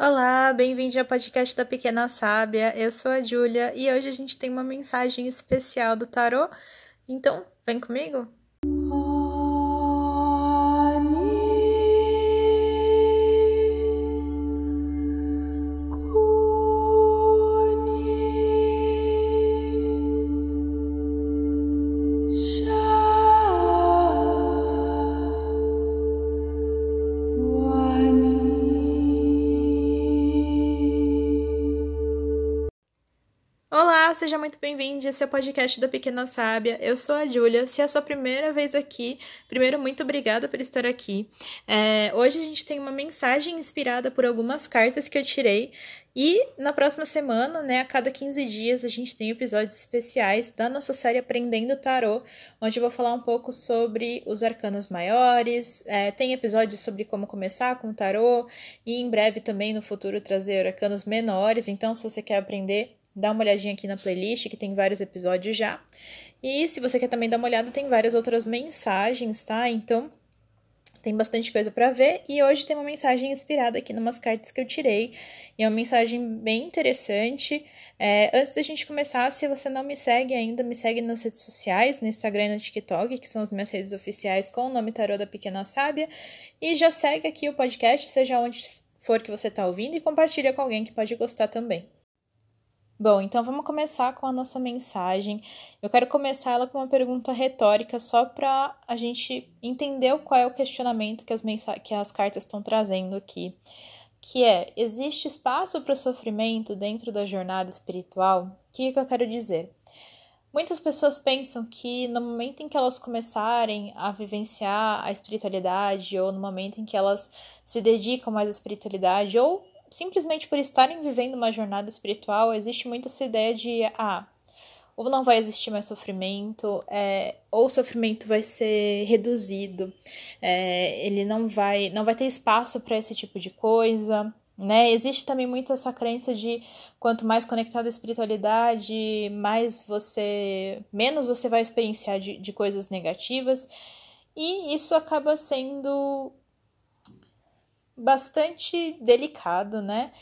Olá, bem-vindo ao podcast da Pequena Sábia. Eu sou a Júlia e hoje a gente tem uma mensagem especial do tarô. Então, vem comigo? Muito bem-vindo. Esse é o podcast da Pequena Sábia. Eu sou a Júlia. Se é a sua primeira vez aqui, primeiro, muito obrigada por estar aqui. É, hoje a gente tem uma mensagem inspirada por algumas cartas que eu tirei. E na próxima semana, né, a cada 15 dias, a gente tem episódios especiais da nossa série Aprendendo Tarô, onde eu vou falar um pouco sobre os arcanos maiores. É, tem episódios sobre como começar com o tarô, e em breve também no futuro trazer arcanos menores. Então, se você quer aprender dá uma olhadinha aqui na playlist que tem vários episódios já. E se você quer também dar uma olhada, tem várias outras mensagens, tá? Então, tem bastante coisa para ver e hoje tem uma mensagem inspirada aqui numas cartas que eu tirei e é uma mensagem bem interessante. É, antes da gente começar, se você não me segue ainda, me segue nas redes sociais, no Instagram e no TikTok, que são as minhas redes oficiais com o nome Tarô da Pequena Sábia, e já segue aqui o podcast, seja onde for que você está ouvindo, e compartilha com alguém que pode gostar também. Bom, então vamos começar com a nossa mensagem. Eu quero começar ela com uma pergunta retórica, só para a gente entender qual é o questionamento que as, que as cartas estão trazendo aqui. Que é: existe espaço para o sofrimento dentro da jornada espiritual? O que, que eu quero dizer? Muitas pessoas pensam que no momento em que elas começarem a vivenciar a espiritualidade, ou no momento em que elas se dedicam mais à espiritualidade, ou simplesmente por estarem vivendo uma jornada espiritual, existe muito essa ideia de, ah, ou não vai existir mais sofrimento, é, ou o sofrimento vai ser reduzido, é, ele não vai, não vai ter espaço para esse tipo de coisa. Né? Existe também muito essa crença de quanto mais conectado à espiritualidade, mais você. menos você vai experienciar de, de coisas negativas. E isso acaba sendo bastante delicado, né?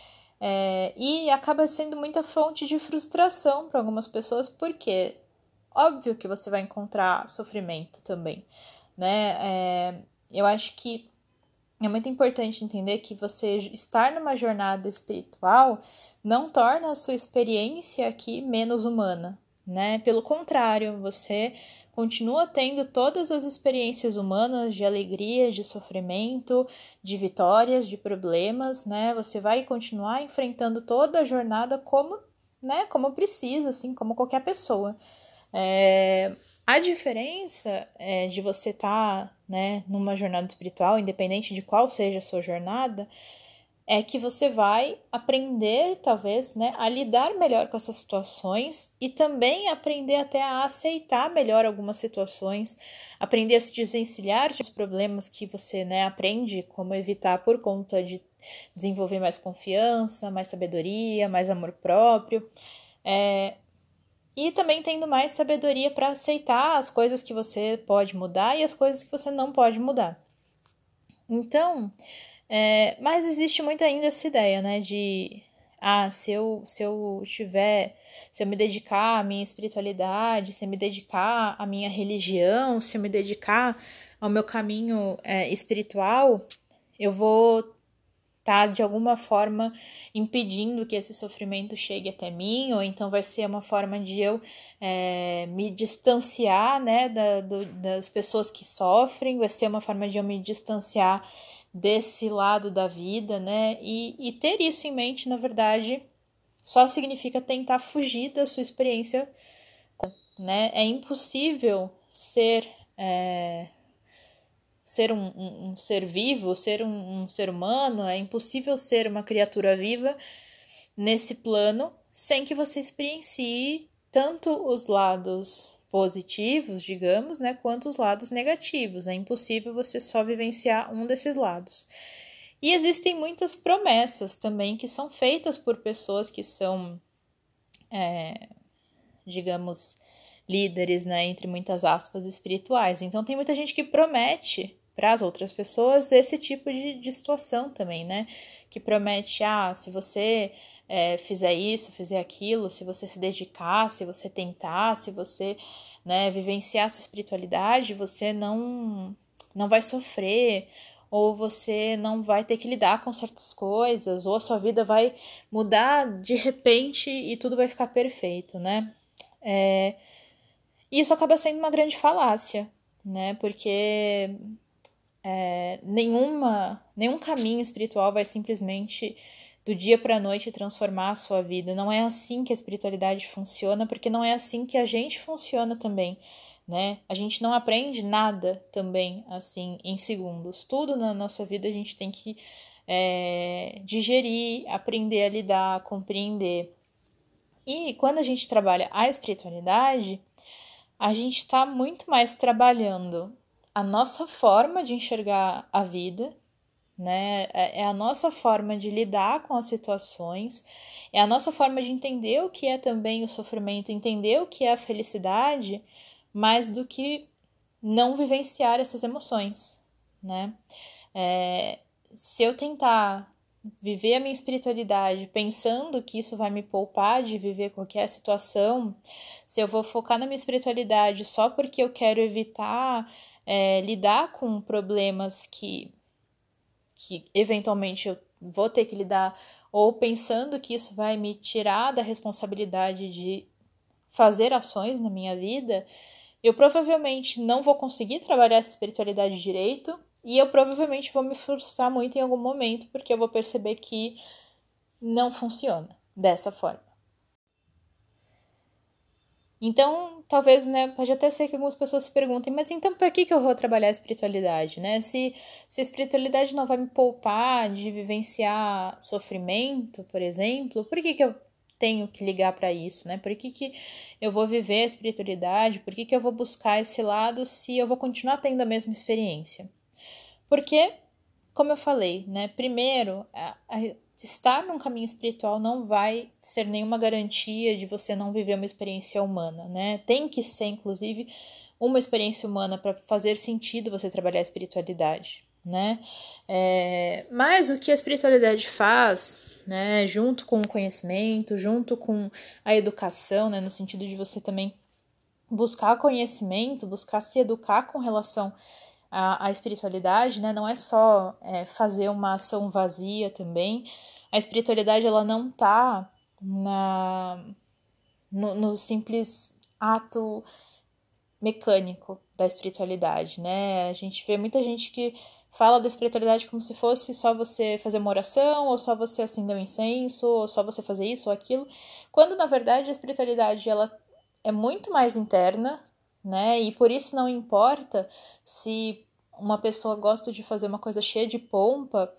É, e acaba sendo muita fonte de frustração para algumas pessoas, porque óbvio que você vai encontrar sofrimento também, né? É, eu acho que é muito importante entender que você estar numa jornada espiritual não torna a sua experiência aqui menos humana, né? Pelo contrário, você continua tendo todas as experiências humanas de alegria, de sofrimento, de vitórias, de problemas, né? Você vai continuar enfrentando toda a jornada como, né, como precisa, assim, como qualquer pessoa. É, a diferença é, de você estar, tá, né, numa jornada espiritual, independente de qual seja a sua jornada, é que você vai aprender, talvez, né, a lidar melhor com essas situações e também aprender até a aceitar melhor algumas situações, aprender a se desvencilhar dos problemas que você, né, aprende como evitar por conta de desenvolver mais confiança, mais sabedoria, mais amor próprio. É, e também tendo mais sabedoria para aceitar as coisas que você pode mudar e as coisas que você não pode mudar. Então, é, mas existe muito ainda essa ideia, né, de ah, se eu, se eu tiver, se eu me dedicar à minha espiritualidade, se eu me dedicar à minha religião, se eu me dedicar ao meu caminho é, espiritual, eu vou estar tá, de alguma forma impedindo que esse sofrimento chegue até mim, ou então vai ser uma forma de eu é, me distanciar né, da, do, das pessoas que sofrem, vai ser uma forma de eu me distanciar desse lado da vida, né? E, e ter isso em mente, na verdade, só significa tentar fugir da sua experiência, né? É impossível ser é, ser um, um, um, ser vivo, ser um, um ser humano, é impossível ser uma criatura viva nesse plano sem que você experiencie tanto os lados positivos, digamos, né, quanto os lados negativos. É impossível você só vivenciar um desses lados. E existem muitas promessas também que são feitas por pessoas que são, é, digamos, líderes, né, entre muitas aspas, espirituais. Então tem muita gente que promete para as outras pessoas esse tipo de, de situação também, né? Que promete, ah, se você é, fizer isso, fizer aquilo, se você se dedicar, se você tentar, se você né, vivenciar sua espiritualidade, você não, não vai sofrer, ou você não vai ter que lidar com certas coisas, ou a sua vida vai mudar de repente e tudo vai ficar perfeito, né? É, isso acaba sendo uma grande falácia, né? Porque é, nenhuma, nenhum caminho espiritual vai simplesmente do dia para a noite transformar a sua vida. Não é assim que a espiritualidade funciona, porque não é assim que a gente funciona também, né? A gente não aprende nada também assim em segundos. Tudo na nossa vida a gente tem que é, digerir, aprender a lidar, compreender. E quando a gente trabalha a espiritualidade, a gente está muito mais trabalhando a nossa forma de enxergar a vida, né? É, é a nossa forma de lidar com as situações, é a nossa forma de entender o que é também o sofrimento, entender o que é a felicidade, mais do que não vivenciar essas emoções, né? É, se eu tentar viver a minha espiritualidade pensando que isso vai me poupar de viver qualquer situação, se eu vou focar na minha espiritualidade só porque eu quero evitar é, lidar com problemas que, que eventualmente eu vou ter que lidar, ou pensando que isso vai me tirar da responsabilidade de fazer ações na minha vida, eu provavelmente não vou conseguir trabalhar essa espiritualidade direito e eu provavelmente vou me frustrar muito em algum momento, porque eu vou perceber que não funciona dessa forma. Então, talvez, né, pode até ser que algumas pessoas se perguntem, mas então para que, que eu vou trabalhar a espiritualidade, né? Se, se a espiritualidade não vai me poupar de vivenciar sofrimento, por exemplo, por que, que eu tenho que ligar para isso, né? Por que, que eu vou viver a espiritualidade? Por que, que eu vou buscar esse lado se eu vou continuar tendo a mesma experiência? Porque, como eu falei, né, primeiro, a, a, estar num caminho espiritual não vai ser nenhuma garantia de você não viver uma experiência humana, né? Tem que ser, inclusive, uma experiência humana para fazer sentido você trabalhar a espiritualidade, né? É, mas o que a espiritualidade faz, né, junto com o conhecimento, junto com a educação, né, no sentido de você também buscar conhecimento, buscar se educar com relação a, a espiritualidade, né? Não é só é, fazer uma ação vazia também. A espiritualidade ela não tá na no, no simples ato mecânico da espiritualidade, né? A gente vê muita gente que fala da espiritualidade como se fosse só você fazer uma oração, ou só você acender um incenso, ou só você fazer isso ou aquilo, quando na verdade a espiritualidade ela é muito mais interna, né? E por isso não importa se uma pessoa gosta de fazer uma coisa cheia de pompa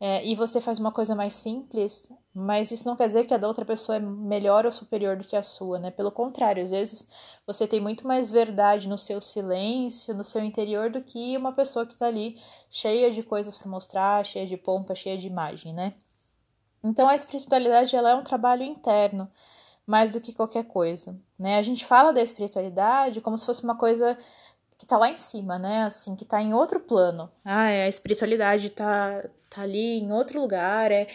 é, e você faz uma coisa mais simples, mas isso não quer dizer que a da outra pessoa é melhor ou superior do que a sua, né? Pelo contrário, às vezes você tem muito mais verdade no seu silêncio, no seu interior, do que uma pessoa que tá ali cheia de coisas para mostrar, cheia de pompa, cheia de imagem, né? Então a espiritualidade ela é um trabalho interno mais do que qualquer coisa, né? A gente fala da espiritualidade como se fosse uma coisa que tá lá em cima, né? Assim, que tá em outro plano. Ah, é, a espiritualidade tá, tá ali em outro lugar, é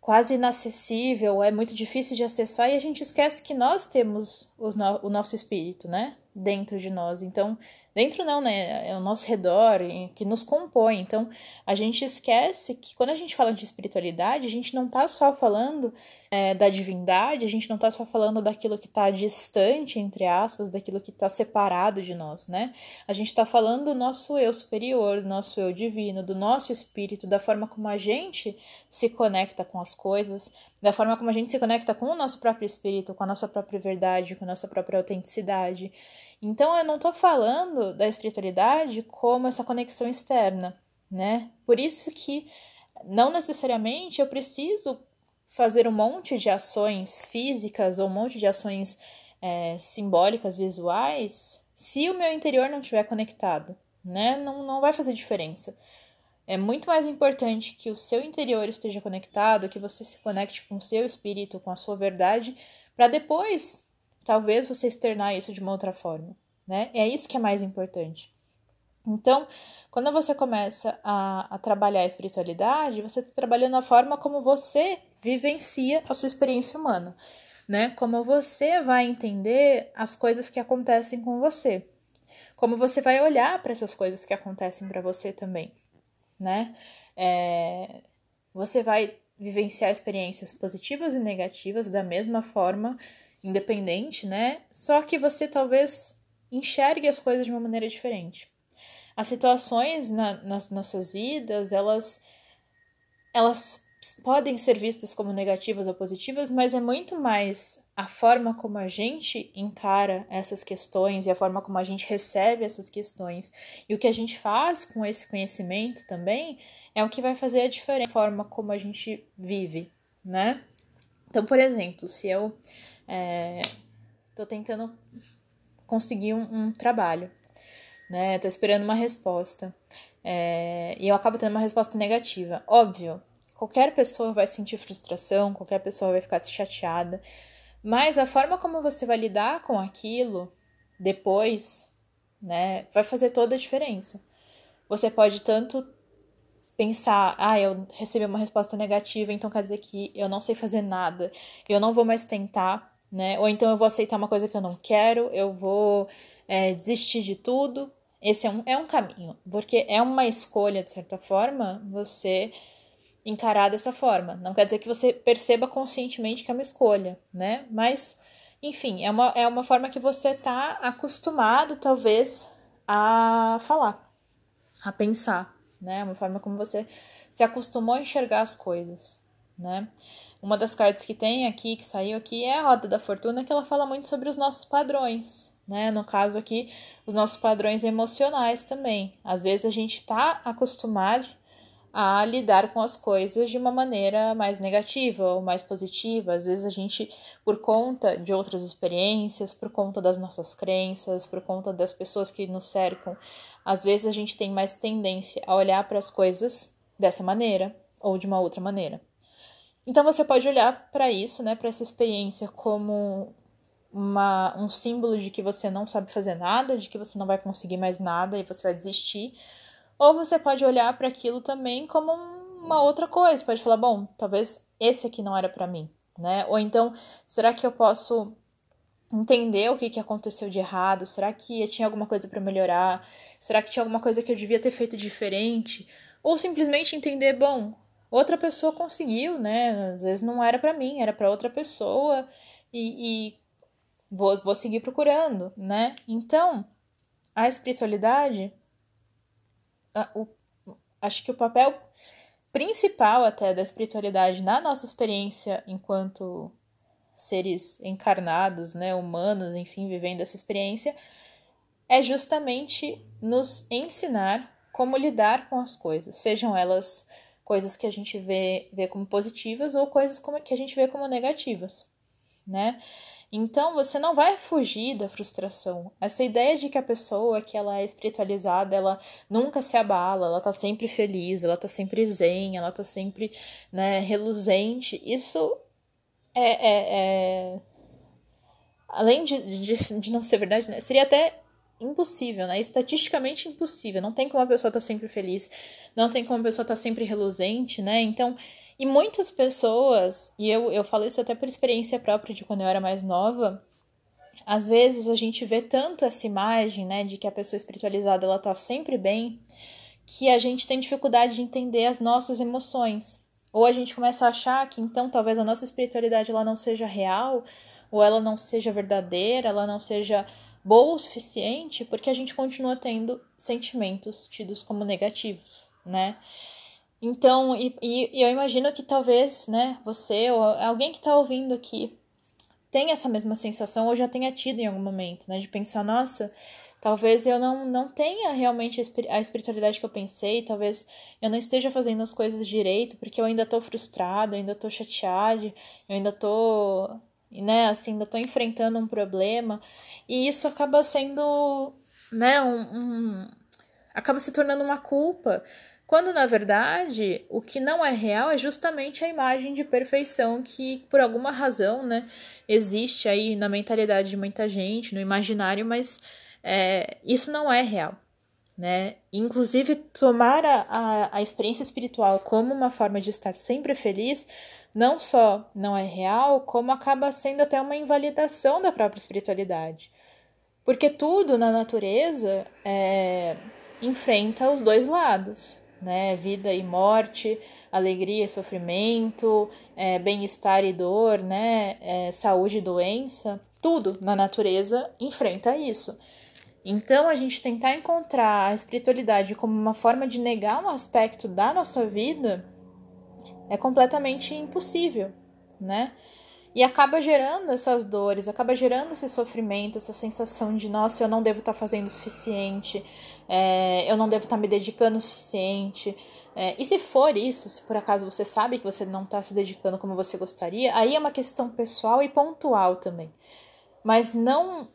quase inacessível, é muito difícil de acessar e a gente esquece que nós temos no, o nosso espírito, né? Dentro de nós. Então, Dentro não, né? É ao nosso redor, que nos compõe. Então, a gente esquece que quando a gente fala de espiritualidade, a gente não tá só falando é, da divindade, a gente não tá só falando daquilo que tá distante, entre aspas, daquilo que tá separado de nós, né? A gente tá falando do nosso eu superior, do nosso eu divino, do nosso espírito, da forma como a gente se conecta com as coisas, da forma como a gente se conecta com o nosso próprio espírito, com a nossa própria verdade, com a nossa própria autenticidade. Então eu não estou falando da espiritualidade como essa conexão externa, né? Por isso que não necessariamente eu preciso fazer um monte de ações físicas ou um monte de ações é, simbólicas, visuais, se o meu interior não estiver conectado, né? Não, não vai fazer diferença. É muito mais importante que o seu interior esteja conectado, que você se conecte com o seu espírito, com a sua verdade, para depois talvez você externar isso de uma outra forma, né? É isso que é mais importante. Então, quando você começa a, a trabalhar a espiritualidade, você está trabalhando a forma como você vivencia a sua experiência humana, né? Como você vai entender as coisas que acontecem com você, como você vai olhar para essas coisas que acontecem para você também, né? É, você vai vivenciar experiências positivas e negativas da mesma forma, independente, né? Só que você talvez enxergue as coisas de uma maneira diferente. As situações na, nas nossas vidas, elas, elas podem ser vistas como negativas ou positivas, mas é muito mais a forma como a gente encara essas questões e a forma como a gente recebe essas questões e o que a gente faz com esse conhecimento também é o que vai fazer a diferença, a forma como a gente vive, né? Então, por exemplo, se eu estou é, tentando conseguir um, um, trabalho, né? Tô esperando uma resposta é, e eu acabo tendo uma resposta negativa. Óbvio, qualquer pessoa vai sentir frustração, qualquer pessoa vai ficar chateada, mas a forma como você vai lidar com aquilo depois, né, vai fazer toda a diferença. Você pode tanto pensar, ah, eu recebi uma resposta negativa, então quer dizer que eu não sei fazer nada, eu não vou mais tentar, né? Ou então eu vou aceitar uma coisa que eu não quero, eu vou é, desistir de tudo. Esse é um, é um caminho, porque é uma escolha, de certa forma, você encarar dessa forma. Não quer dizer que você perceba conscientemente que é uma escolha, né? Mas, enfim, é uma, é uma forma que você tá acostumado, talvez, a falar, a pensar né? Uma forma como você se acostumou a enxergar as coisas, né? Uma das cartas que tem aqui, que saiu aqui, é a Roda da Fortuna, que ela fala muito sobre os nossos padrões, né? No caso aqui, os nossos padrões emocionais também. Às vezes a gente está acostumado a lidar com as coisas de uma maneira mais negativa ou mais positiva. Às vezes a gente, por conta de outras experiências, por conta das nossas crenças, por conta das pessoas que nos cercam, às vezes a gente tem mais tendência a olhar para as coisas dessa maneira ou de uma outra maneira. Então você pode olhar para isso, né, para essa experiência como uma, um símbolo de que você não sabe fazer nada, de que você não vai conseguir mais nada e você vai desistir ou você pode olhar para aquilo também como uma outra coisa, pode falar, bom, talvez esse aqui não era para mim, né? Ou então, será que eu posso entender o que, que aconteceu de errado? Será que tinha alguma coisa para melhorar? Será que tinha alguma coisa que eu devia ter feito diferente? Ou simplesmente entender, bom, outra pessoa conseguiu, né? Às vezes não era para mim, era para outra pessoa e, e vou, vou seguir procurando, né? Então, a espiritualidade o, acho que o papel principal até da espiritualidade na nossa experiência enquanto seres encarnados, né, humanos, enfim, vivendo essa experiência, é justamente nos ensinar como lidar com as coisas, sejam elas coisas que a gente vê, vê como positivas ou coisas como, que a gente vê como negativas, né? Então você não vai fugir da frustração. Essa ideia de que a pessoa que ela é espiritualizada, ela nunca se abala, ela tá sempre feliz, ela tá sempre zen, ela tá sempre, né, reluzente. Isso é, é, é... além de, de, de, não ser verdade, né, seria até impossível, né? Estatisticamente impossível. Não tem como a pessoa estar tá sempre feliz, não tem como a pessoa estar tá sempre reluzente, né? Então e muitas pessoas, e eu, eu falo isso até por experiência própria de quando eu era mais nova, às vezes a gente vê tanto essa imagem, né, de que a pessoa espiritualizada ela tá sempre bem, que a gente tem dificuldade de entender as nossas emoções. Ou a gente começa a achar que então talvez a nossa espiritualidade ela não seja real, ou ela não seja verdadeira, ela não seja boa o suficiente, porque a gente continua tendo sentimentos tidos como negativos, né? Então, e, e, eu imagino que talvez, né, você ou alguém que está ouvindo aqui tenha essa mesma sensação ou já tenha tido em algum momento, né, de pensar, nossa, talvez eu não, não tenha realmente a espiritualidade que eu pensei, talvez eu não esteja fazendo as coisas direito, porque eu ainda estou frustrado, eu ainda estou chateado, eu ainda estou, né, assim, ainda estou enfrentando um problema, e isso acaba sendo, né, um, um acaba se tornando uma culpa, quando na verdade o que não é real é justamente a imagem de perfeição que por alguma razão, né, existe aí na mentalidade de muita gente, no imaginário, mas é, isso não é real. né? Inclusive, tomar a, a, a experiência espiritual como uma forma de estar sempre feliz, não só não é real, como acaba sendo até uma invalidação da própria espiritualidade. Porque tudo na natureza é, enfrenta os dois lados, né? Vida e morte, alegria e sofrimento, é, bem-estar e dor, né? É, saúde e doença, tudo na natureza enfrenta isso. Então, a gente tentar encontrar a espiritualidade como uma forma de negar um aspecto da nossa vida é completamente impossível, né? E acaba gerando essas dores, acaba gerando esse sofrimento, essa sensação de, nossa, eu não devo estar tá fazendo o suficiente, é, eu não devo estar tá me dedicando o suficiente. É, e se for isso, se por acaso você sabe que você não está se dedicando como você gostaria, aí é uma questão pessoal e pontual também. Mas não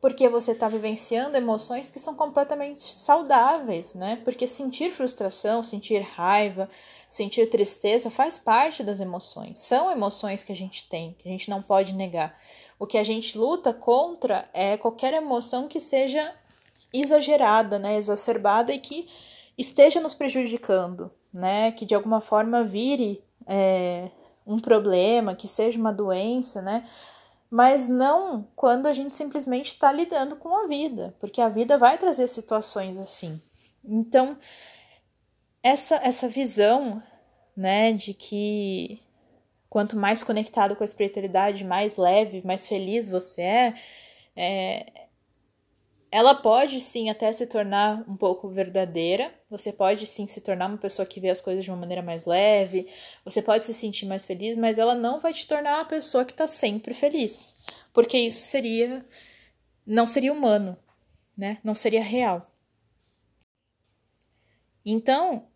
porque você está vivenciando emoções que são completamente saudáveis, né? Porque sentir frustração, sentir raiva, sentir tristeza faz parte das emoções. São emoções que a gente tem, que a gente não pode negar. O que a gente luta contra é qualquer emoção que seja exagerada, né? Exacerbada e que esteja nos prejudicando, né? Que de alguma forma vire é, um problema, que seja uma doença, né? Mas não quando a gente simplesmente está lidando com a vida, porque a vida vai trazer situações assim. Então, essa, essa visão, né, de que quanto mais conectado com a espiritualidade, mais leve, mais feliz você é, é ela pode sim até se tornar um pouco verdadeira. Você pode sim se tornar uma pessoa que vê as coisas de uma maneira mais leve. Você pode se sentir mais feliz, mas ela não vai te tornar uma pessoa que está sempre feliz, porque isso seria não seria humano, né? Não seria real. Então,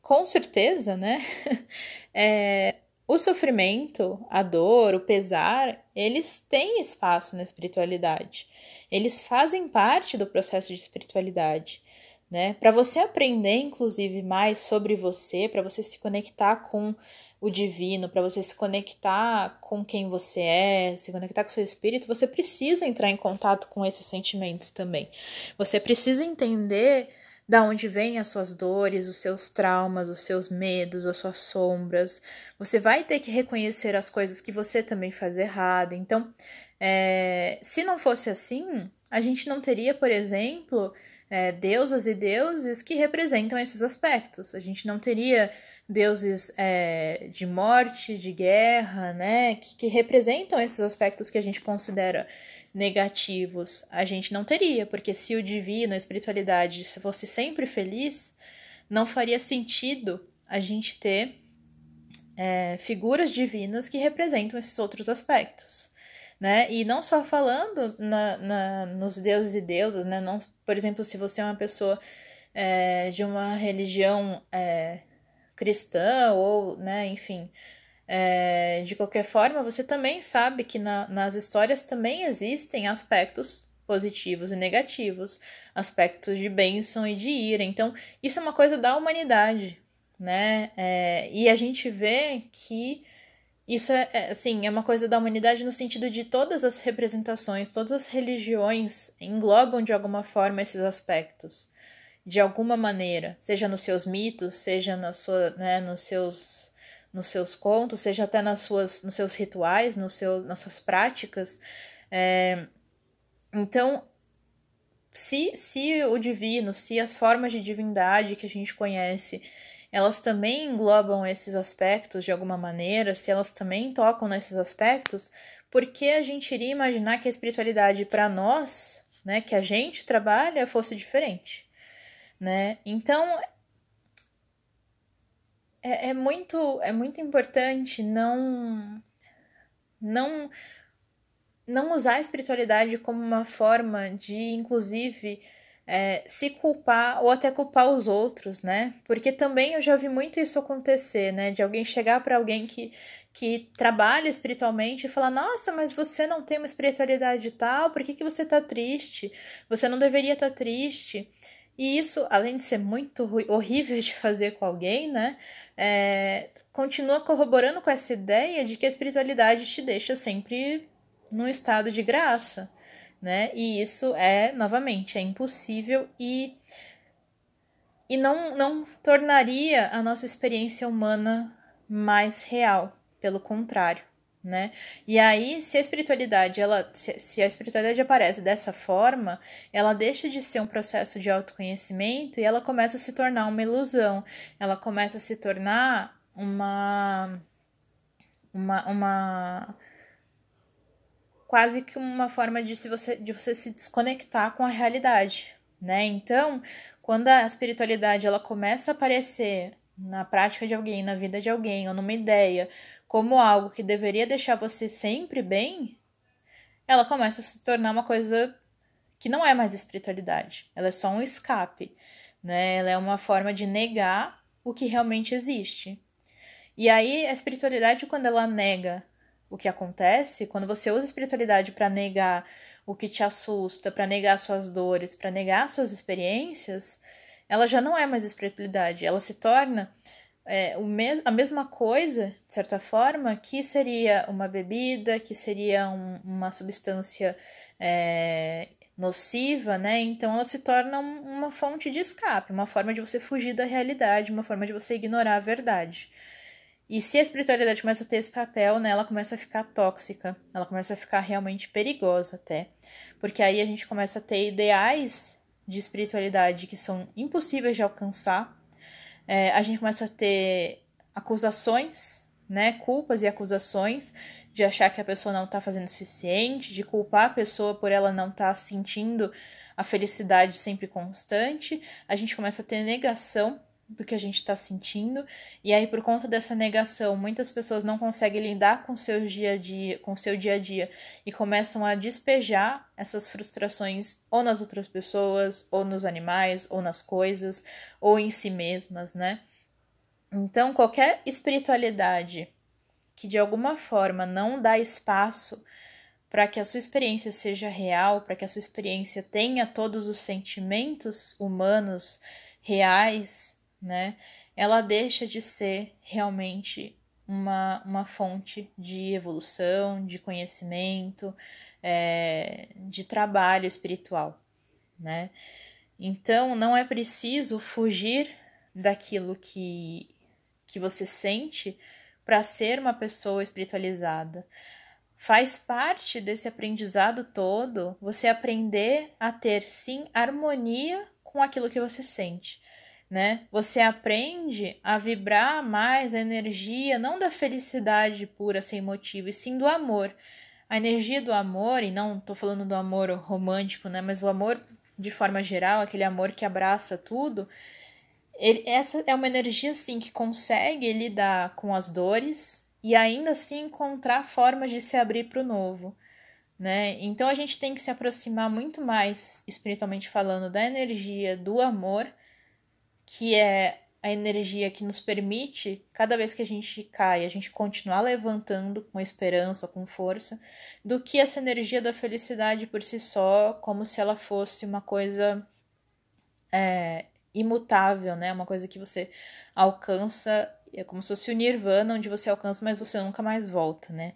com certeza, né? é, o sofrimento, a dor, o pesar, eles têm espaço na espiritualidade. Eles fazem parte do processo de espiritualidade, né? Para você aprender, inclusive, mais sobre você, para você se conectar com o divino, para você se conectar com quem você é, se conectar com seu espírito, você precisa entrar em contato com esses sentimentos também. Você precisa entender da onde vêm as suas dores, os seus traumas, os seus medos, as suas sombras. Você vai ter que reconhecer as coisas que você também faz errado. Então, é, se não fosse assim, a gente não teria, por exemplo, é, deusas e deuses que representam esses aspectos. A gente não teria deuses é, de morte, de guerra, né, que, que representam esses aspectos que a gente considera negativos, a gente não teria, porque se o divino, a espiritualidade, se fosse sempre feliz, não faria sentido a gente ter é, figuras divinas que representam esses outros aspectos. Né? E não só falando na, na, nos deuses e deusas, né? Não, por exemplo, se você é uma pessoa é, de uma religião é, cristã ou, né, enfim, é, de qualquer forma, você também sabe que na, nas histórias também existem aspectos positivos e negativos, aspectos de bênção e de ira. Então, isso é uma coisa da humanidade, né? É, e a gente vê que isso é, é, assim, é uma coisa da humanidade no sentido de todas as representações, todas as religiões englobam de alguma forma esses aspectos, de alguma maneira, seja nos seus mitos, seja na sua, né, nos seus nos seus contos, seja até nas suas, nos seus rituais, nos seus, nas suas práticas. É, então, se, se o divino, se as formas de divindade que a gente conhece, elas também englobam esses aspectos de alguma maneira, se elas também tocam nesses aspectos, por que a gente iria imaginar que a espiritualidade para nós, né, que a gente trabalha, fosse diferente? Né? Então, é, é, muito é muito importante não não não usar a espiritualidade como uma forma de inclusive é, se culpar ou até culpar os outros, né? Porque também eu já vi muito isso acontecer, né? De alguém chegar para alguém que, que trabalha espiritualmente e falar: Nossa, mas você não tem uma espiritualidade tal, por que, que você tá triste? Você não deveria estar tá triste. E isso, além de ser muito horrível de fazer com alguém, né? É, continua corroborando com essa ideia de que a espiritualidade te deixa sempre num estado de graça, né? E isso é, novamente, é impossível e e não, não tornaria a nossa experiência humana mais real, pelo contrário, né? E aí, se a espiritualidade, ela, se, se a espiritualidade aparece dessa forma, ela deixa de ser um processo de autoconhecimento e ela começa a se tornar uma ilusão, ela começa a se tornar uma uma, uma quase que uma forma de, se você, de você se desconectar com a realidade, né? Então, quando a espiritualidade ela começa a aparecer na prática de alguém, na vida de alguém, ou numa ideia, como algo que deveria deixar você sempre bem, ela começa a se tornar uma coisa que não é mais espiritualidade. Ela é só um escape, né? Ela é uma forma de negar o que realmente existe. E aí a espiritualidade quando ela nega o que acontece, quando você usa a espiritualidade para negar o que te assusta, para negar suas dores, para negar suas experiências, ela já não é mais espiritualidade, ela se torna é, o mes a mesma coisa, de certa forma, que seria uma bebida, que seria um, uma substância é, nociva, né? Então ela se torna um, uma fonte de escape, uma forma de você fugir da realidade, uma forma de você ignorar a verdade. E se a espiritualidade começa a ter esse papel, né, ela começa a ficar tóxica, ela começa a ficar realmente perigosa até. Porque aí a gente começa a ter ideais de espiritualidade que são impossíveis de alcançar. É, a gente começa a ter acusações, né, culpas e acusações de achar que a pessoa não está fazendo o suficiente, de culpar a pessoa por ela não estar tá sentindo a felicidade sempre constante. A gente começa a ter negação do que a gente está sentindo. E aí, por conta dessa negação, muitas pessoas não conseguem lidar com seu dia a dia, com seu dia a dia e começam a despejar essas frustrações ou nas outras pessoas, ou nos animais, ou nas coisas, ou em si mesmas, né? Então, qualquer espiritualidade que de alguma forma não dá espaço para que a sua experiência seja real, para que a sua experiência tenha todos os sentimentos humanos reais, né? Ela deixa de ser realmente uma, uma fonte de evolução, de conhecimento, é, de trabalho espiritual, né? Então, não é preciso fugir daquilo que, que você sente para ser uma pessoa espiritualizada. Faz parte desse aprendizado todo você aprender a ter sim harmonia com aquilo que você sente né? Você aprende a vibrar mais a energia não da felicidade pura sem motivo, e sim do amor. A energia do amor, e não estou falando do amor romântico, né? Mas o amor de forma geral, aquele amor que abraça tudo. Ele, essa é uma energia assim que consegue lidar com as dores e ainda assim encontrar formas de se abrir para o novo. Né? Então a gente tem que se aproximar muito mais, espiritualmente falando, da energia do amor que é a energia que nos permite, cada vez que a gente cai, a gente continuar levantando com esperança, com força, do que essa energia da felicidade por si só, como se ela fosse uma coisa é, imutável, né? Uma coisa que você alcança, é como se fosse o nirvana, onde você alcança, mas você nunca mais volta, né?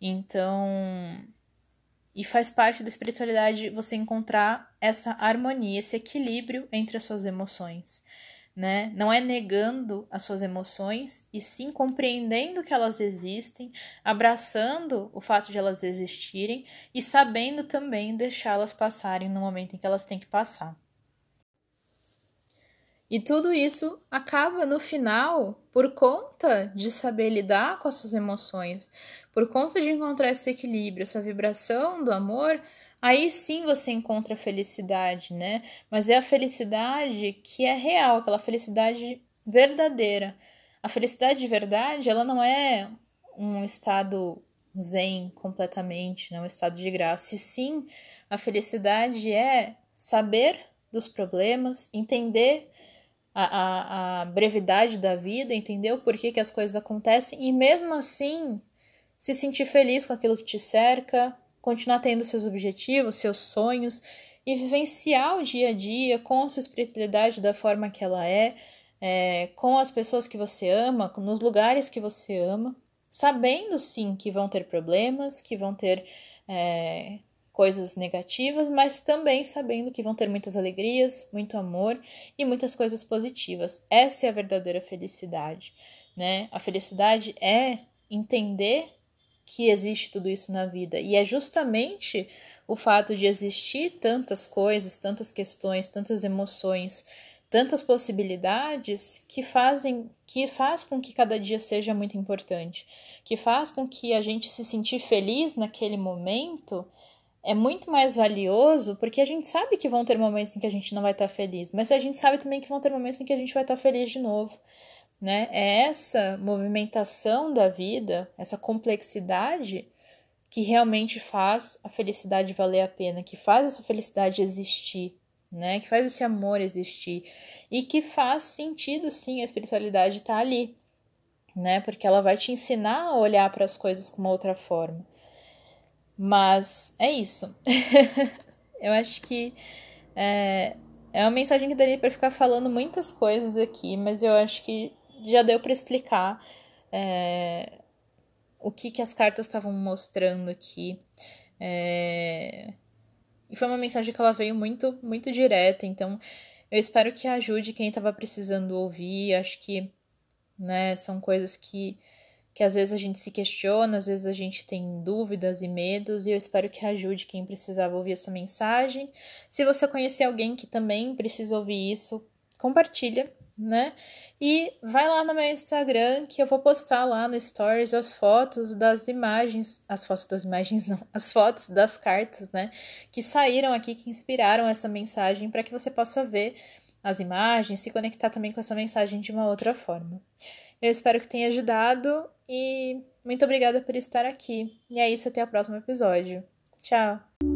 Então, e faz parte da espiritualidade você encontrar essa harmonia, esse equilíbrio entre as suas emoções. Né? Não é negando as suas emoções, e sim compreendendo que elas existem, abraçando o fato de elas existirem e sabendo também deixá-las passarem no momento em que elas têm que passar. E tudo isso acaba no final por conta de saber lidar com as suas emoções, por conta de encontrar esse equilíbrio, essa vibração do amor. Aí sim você encontra a felicidade, né? Mas é a felicidade que é real, aquela felicidade verdadeira. A felicidade de verdade, ela não é um estado zen completamente, né? um estado de graça. E sim, a felicidade é saber dos problemas, entender a, a, a brevidade da vida, entender o porquê que as coisas acontecem. E mesmo assim se sentir feliz com aquilo que te cerca, continuar tendo seus objetivos, seus sonhos e vivenciar o dia a dia com a sua espiritualidade da forma que ela é, é com as pessoas que você ama, nos lugares que você ama, sabendo sim que vão ter problemas, que vão ter é, coisas negativas, mas também sabendo que vão ter muitas alegrias, muito amor e muitas coisas positivas. Essa é a verdadeira felicidade, né? A felicidade é entender que existe tudo isso na vida e é justamente o fato de existir tantas coisas, tantas questões, tantas emoções, tantas possibilidades que fazem que faz com que cada dia seja muito importante, que faz com que a gente se sentir feliz naquele momento é muito mais valioso porque a gente sabe que vão ter momentos em que a gente não vai estar feliz, mas a gente sabe também que vão ter momentos em que a gente vai estar feliz de novo, né? É essa movimentação da vida, essa complexidade que realmente faz a felicidade valer a pena, que faz essa felicidade existir, né? Que faz esse amor existir e que faz sentido sim a espiritualidade estar tá ali, né? Porque ela vai te ensinar a olhar para as coisas com uma outra forma. Mas é isso. eu acho que é, é uma mensagem que daria para ficar falando muitas coisas aqui, mas eu acho que já deu para explicar é, o que, que as cartas estavam mostrando aqui. É, e foi uma mensagem que ela veio muito, muito direta, então eu espero que ajude quem estava precisando ouvir. Acho que né, são coisas que, que às vezes a gente se questiona, às vezes a gente tem dúvidas e medos, e eu espero que ajude quem precisava ouvir essa mensagem. Se você conhecer alguém que também precisa ouvir isso, compartilha né? E vai lá no meu Instagram que eu vou postar lá no Stories as fotos das imagens, as fotos das imagens não, as fotos das cartas, né? Que saíram aqui, que inspiraram essa mensagem para que você possa ver as imagens, se conectar também com essa mensagem de uma outra forma. Eu espero que tenha ajudado e muito obrigada por estar aqui. E é isso, até o próximo episódio. Tchau!